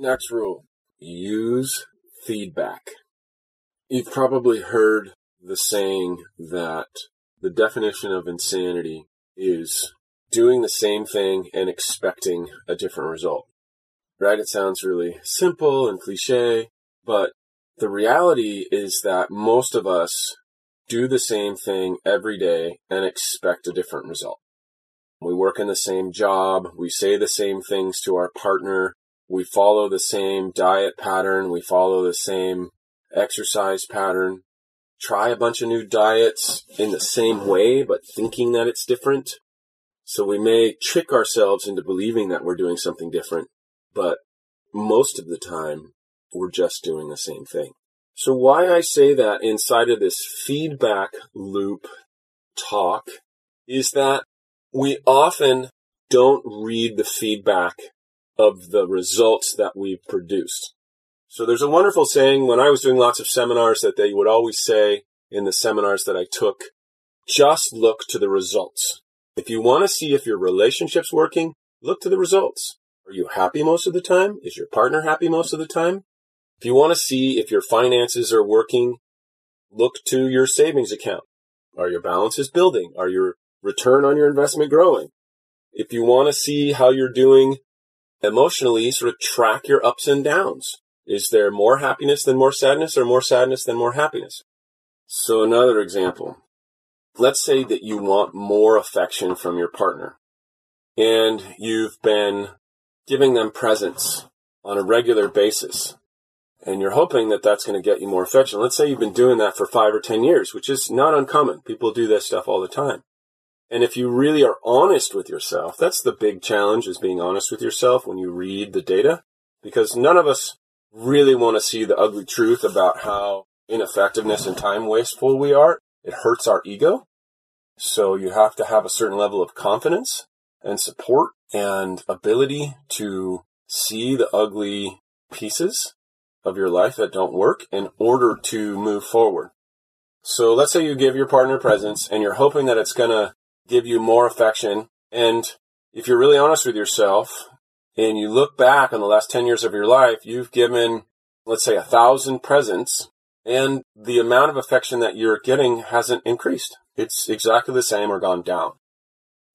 Next rule use feedback. You've probably heard the saying that the definition of insanity is doing the same thing and expecting a different result. Right? It sounds really simple and cliche, but the reality is that most of us do the same thing every day and expect a different result. We work in the same job. We say the same things to our partner. We follow the same diet pattern. We follow the same exercise pattern. Try a bunch of new diets in the same way, but thinking that it's different. So we may trick ourselves into believing that we're doing something different, but most of the time we're just doing the same thing. So why I say that inside of this feedback loop talk is that we often don't read the feedback of the results that we've produced. So there's a wonderful saying when I was doing lots of seminars that they would always say in the seminars that I took, just look to the results. If you want to see if your relationship's working, look to the results. Are you happy most of the time? Is your partner happy most of the time? If you want to see if your finances are working, look to your savings account. Are your balances building? Are your return on your investment growing? If you want to see how you're doing emotionally, sort of track your ups and downs. Is there more happiness than more sadness or more sadness than more happiness? So another example. Let's say that you want more affection from your partner and you've been giving them presents on a regular basis and you're hoping that that's going to get you more affection. Let's say you've been doing that for five or 10 years, which is not uncommon. People do this stuff all the time. And if you really are honest with yourself, that's the big challenge is being honest with yourself when you read the data, because none of us really want to see the ugly truth about how ineffectiveness and time wasteful we are. It hurts our ego. So you have to have a certain level of confidence and support and ability to see the ugly pieces of your life that don't work in order to move forward. So let's say you give your partner presents and you're hoping that it's going to give you more affection. And if you're really honest with yourself and you look back on the last 10 years of your life, you've given, let's say, a thousand presents and the amount of affection that you're getting hasn't increased. It's exactly the same or gone down.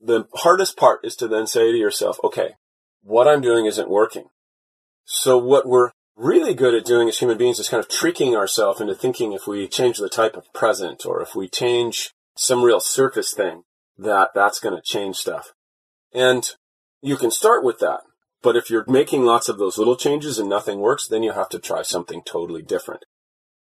The hardest part is to then say to yourself, okay, what I'm doing isn't working. So what we're really good at doing as human beings is kind of tricking ourselves into thinking if we change the type of present or if we change some real surface thing, that that's going to change stuff. And you can start with that. But if you're making lots of those little changes and nothing works, then you have to try something totally different.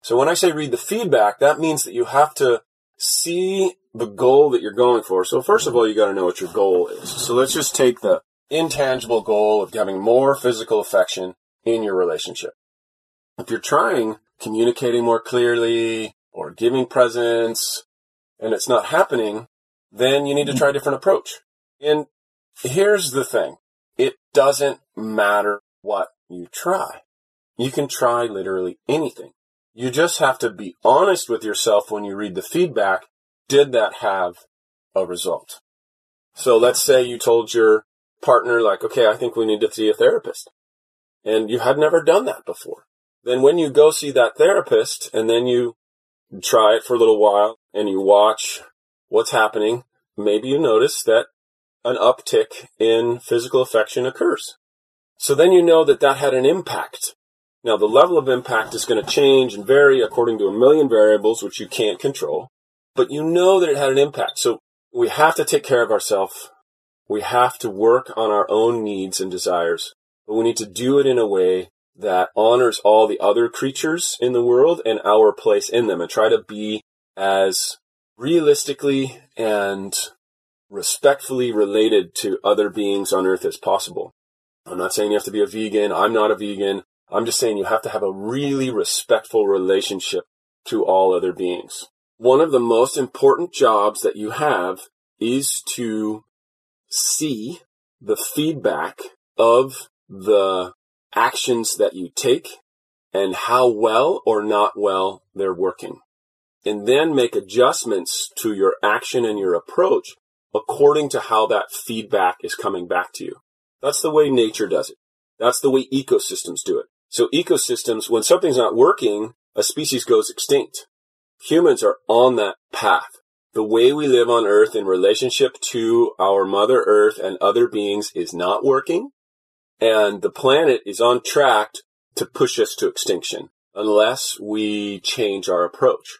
So when I say read the feedback, that means that you have to see the goal that you're going for. So first of all, you got to know what your goal is. So let's just take the intangible goal of having more physical affection in your relationship. If you're trying communicating more clearly or giving presents and it's not happening, then you need to try a different approach. And here's the thing. It doesn't matter what you try. You can try literally anything. You just have to be honest with yourself when you read the feedback. Did that have a result? So let's say you told your partner, like, okay, I think we need to see a therapist. And you had never done that before. Then when you go see that therapist and then you try it for a little while and you watch what's happening, maybe you notice that an uptick in physical affection occurs. So then you know that that had an impact. Now the level of impact is going to change and vary according to a million variables, which you can't control, but you know that it had an impact. So we have to take care of ourselves. We have to work on our own needs and desires, but we need to do it in a way that honors all the other creatures in the world and our place in them and try to be as realistically and respectfully related to other beings on earth as possible. I'm not saying you have to be a vegan. I'm not a vegan. I'm just saying you have to have a really respectful relationship to all other beings. One of the most important jobs that you have is to see the feedback of the actions that you take and how well or not well they're working and then make adjustments to your action and your approach according to how that feedback is coming back to you. That's the way nature does it. That's the way ecosystems do it. So ecosystems, when something's not working, a species goes extinct. Humans are on that path. The way we live on Earth in relationship to our Mother Earth and other beings is not working. And the planet is on track to push us to extinction unless we change our approach.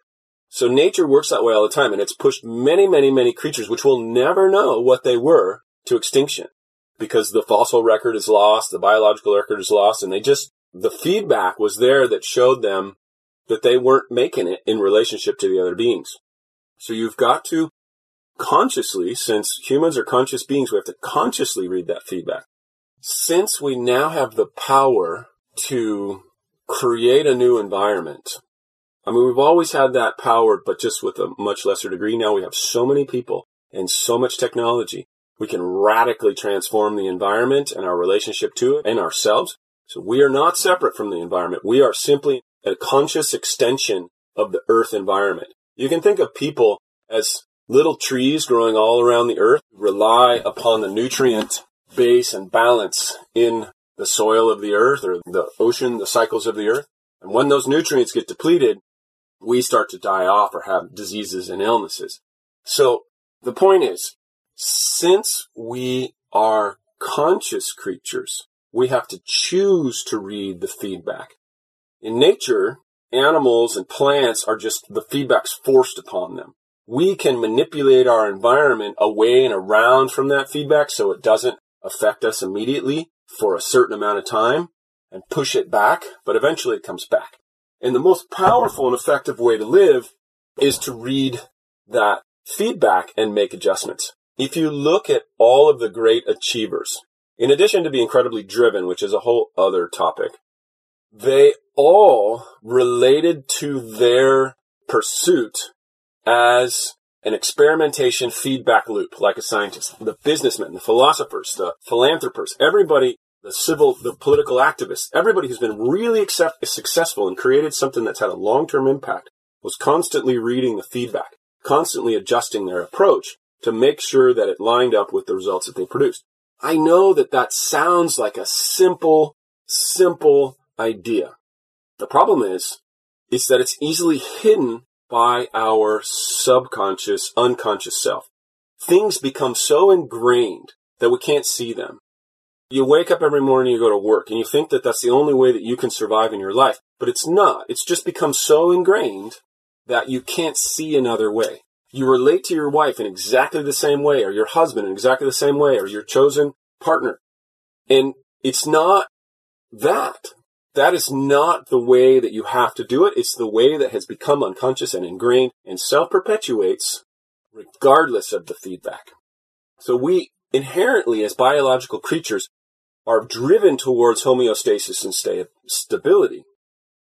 So nature works that way all the time and it's pushed many, many, many creatures, which will never know what they were to extinction because the fossil record is lost, the biological record is lost, and they just, the feedback was there that showed them that they weren't making it in relationship to the other beings. So you've got to consciously, since humans are conscious beings, we have to consciously read that feedback. Since we now have the power to create a new environment, I mean, we've always had that power, but just with a much lesser degree. Now we have so many people and so much technology we can radically transform the environment and our relationship to it and ourselves. So we are not separate from the environment. We are simply a conscious extension of the earth environment. You can think of people as little trees growing all around the earth, rely upon the nutrient base and balance in the soil of the earth or the ocean, the cycles of the earth. And when those nutrients get depleted, we start to die off or have diseases and illnesses. So the point is, since we are conscious creatures, we have to choose to read the feedback. In nature, animals and plants are just the feedback's forced upon them. We can manipulate our environment away and around from that feedback so it doesn't affect us immediately for a certain amount of time and push it back, but eventually it comes back. And the most powerful and effective way to live is to read that feedback and make adjustments. If you look at all of the great achievers, in addition to be incredibly driven, which is a whole other topic, they all related to their pursuit as an experimentation feedback loop, like a scientist. The businessmen, the philosophers, the philanthropists, everybody, the civil, the political activists, everybody who's been really accept, successful and created something that's had a long-term impact was constantly reading the feedback, constantly adjusting their approach to make sure that it lined up with the results that they produced. I know that that sounds like a simple, simple idea. The problem is, is that it's easily hidden by our subconscious, unconscious self. Things become so ingrained that we can't see them. You wake up every morning, you go to work, and you think that that's the only way that you can survive in your life, but it's not. It's just become so ingrained that you can't see another way. You relate to your wife in exactly the same way, or your husband in exactly the same way, or your chosen partner. And it's not that. That is not the way that you have to do it. It's the way that has become unconscious and ingrained and self-perpetuates regardless of the feedback. So we inherently, as biological creatures, are driven towards homeostasis and stability.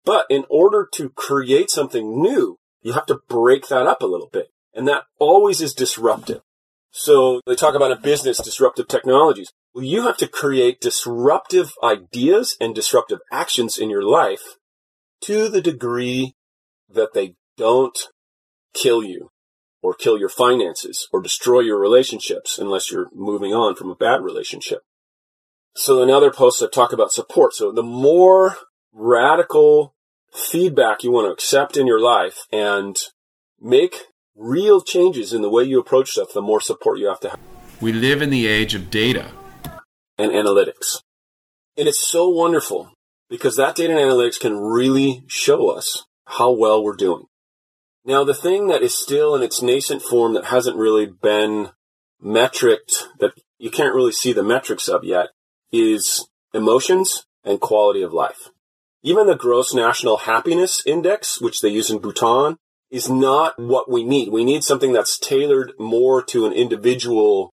But in order to create something new, you have to break that up a little bit. And that always is disruptive. So they talk about a business disruptive technologies. Well, you have to create disruptive ideas and disruptive actions in your life to the degree that they don't kill you or kill your finances or destroy your relationships unless you're moving on from a bad relationship. So in other posts I talk about support. So the more radical feedback you want to accept in your life and make real changes in the way you approach stuff, the more support you have to have. We live in the age of data and analytics. And it's so wonderful because that data and analytics can really show us how well we're doing. Now, the thing that is still in its nascent form that hasn't really been metriced, that you can't really see the metrics of yet, is emotions and quality of life. Even the gross national happiness index, which they use in Bhutan, is not what we need. We need something that's tailored more to an individual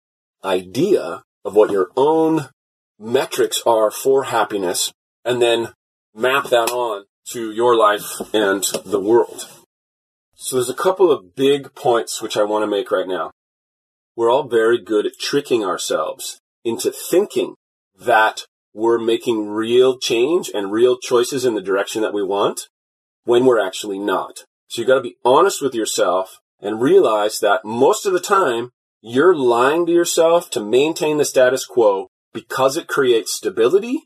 idea of what your own metrics are for happiness and then map that on to your life and the world. So there's a couple of big points which I want to make right now. We're all very good at tricking ourselves into thinking that we're making real change and real choices in the direction that we want when we're actually not. So you've got to be honest with yourself and realize that most of the time you're lying to yourself to maintain the status quo because it creates stability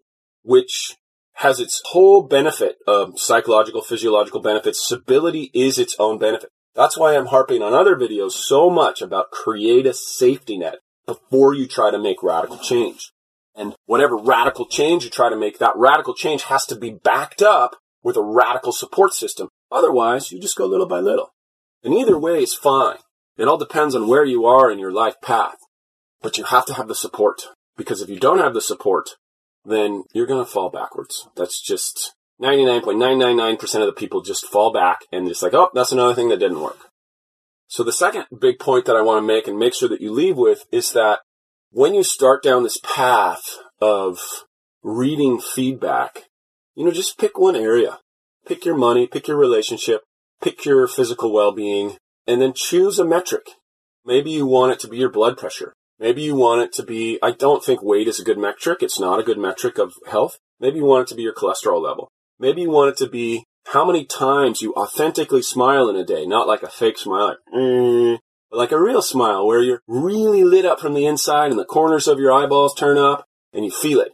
which has its whole benefit of psychological, physiological benefits. Stability is its own benefit. That's why I'm harping on other videos so much about create a safety net before you try to make radical change. And whatever radical change you try to make, that radical change has to be backed up with a radical support system. Otherwise, you just go little by little. And either way is fine. It all depends on where you are in your life path. But you have to have the support. Because if you don't have the support, then you're going to fall backwards. That's just 99.999% of the people just fall back and it's like, oh, that's another thing that didn't work. So the second big point that I want to make and make sure that you leave with is that when you start down this path of reading feedback, you know, just pick one area. Pick your money, pick your relationship, pick your physical well-being, and then choose a metric. Maybe you want it to be your blood pressure. Maybe you want it to be, I don't think weight is a good metric. It's not a good metric of health. Maybe you want it to be your cholesterol level. Maybe you want it to be how many times you authentically smile in a day, not like a fake smile, like, mm, like a real smile where you're really lit up from the inside and the corners of your eyeballs turn up and you feel it.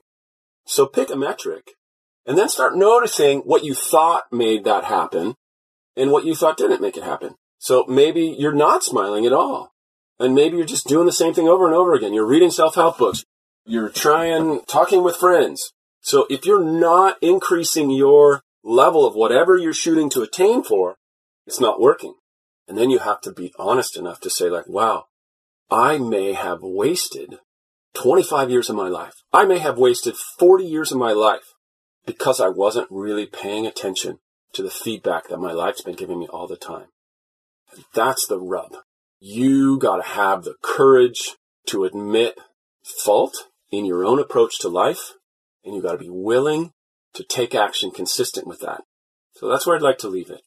So pick a metric and then start noticing what you thought made that happen and what you thought didn't make it happen. So maybe you're not smiling at all. And maybe you're just doing the same thing over and over again. You're reading self-help books. You're trying, talking with friends. So if you're not increasing your level of whatever you're shooting to attain for, it's not working. And then you have to be honest enough to say like, wow, I may have wasted 25 years of my life. I may have wasted 40 years of my life because I wasn't really paying attention to the feedback that my life's been giving me all the time. And that's the rub. You gotta have the courage to admit fault in your own approach to life, and you gotta be willing to take action consistent with that. So that's where I'd like to leave it.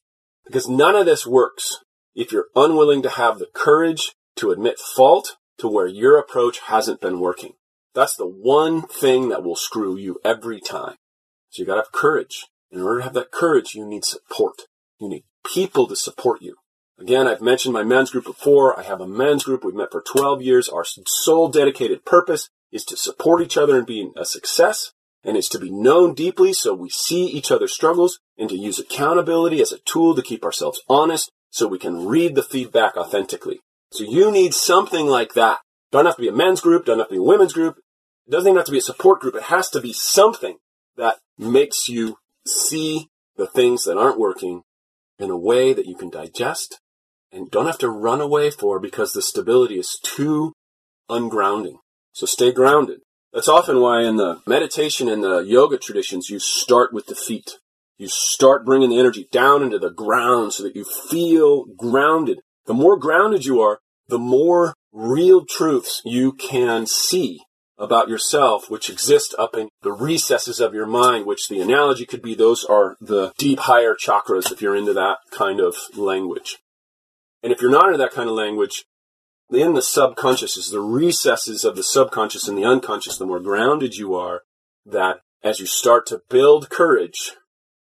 Because none of this works if you're unwilling to have the courage to admit fault to where your approach hasn't been working. That's the one thing that will screw you every time. So you gotta have courage. In order to have that courage, you need support. You need people to support you. Again, I've mentioned my men's group before. I have a men's group. We've met for 12 years. Our sole dedicated purpose is to support each other and be a success. And is to be known deeply so we see each other's struggles and to use accountability as a tool to keep ourselves honest so we can read the feedback authentically. So you need something like that. Don't have to be a men's group. Don't have to be a women's group. It doesn't even have to be a support group. It has to be something that makes you see the things that aren't working in a way that you can digest and don't have to run away for because the stability is too ungrounding. So stay grounded. That's often why in the meditation and the yoga traditions, you start with the feet. You start bringing the energy down into the ground so that you feel grounded. The more grounded you are, the more real truths you can see about yourself, which exist up in the recesses of your mind, which the analogy could be those are the deep higher chakras if you're into that kind of language. And if you're not into that kind of language, in the subconscious is the recesses of the subconscious and the unconscious, the more grounded you are, that as you start to build courage,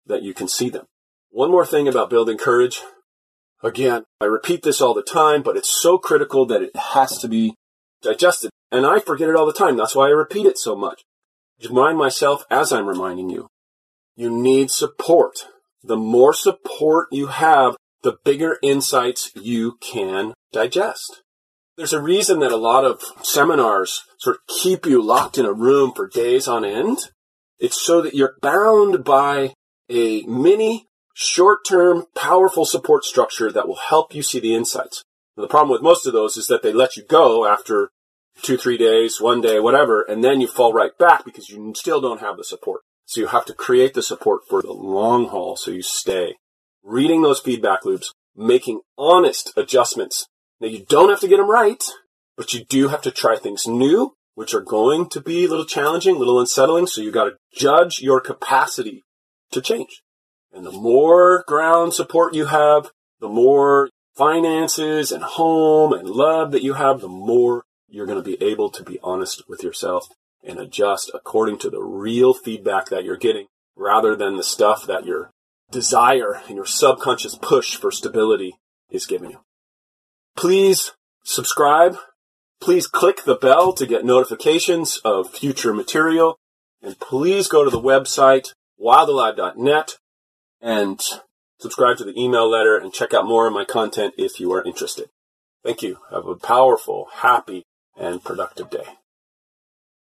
that you can see them. One more thing about building courage. Again, I repeat this all the time, but it's so critical that it has to be digested. And I forget it all the time. That's why I repeat it so much. Remind myself as I'm reminding you. You need support. The more support you have, the bigger insights you can digest. There's a reason that a lot of seminars sort of keep you locked in a room for days on end. It's so that you're bound by a mini, short-term, powerful support structure that will help you see the insights. the problem with most of those is that they let you go after two, three days, one day, whatever, and then you fall right back because you still don't have the support. So you have to create the support for the long haul so you stay. Reading those feedback loops, making honest adjustments. Now you don't have to get them right, but you do have to try things new, which are going to be a little challenging, a little unsettling. So you got to judge your capacity to change. And the more ground support you have, the more finances and home and love that you have, the more you're going to be able to be honest with yourself and adjust according to the real feedback that you're getting rather than the stuff that your desire and your subconscious push for stability is giving you. Please subscribe. Please click the bell to get notifications of future material. And please go to the website, wildalive.net, and subscribe to the email letter and check out more of my content if you are interested. Thank you. Have a powerful, happy, and productive day.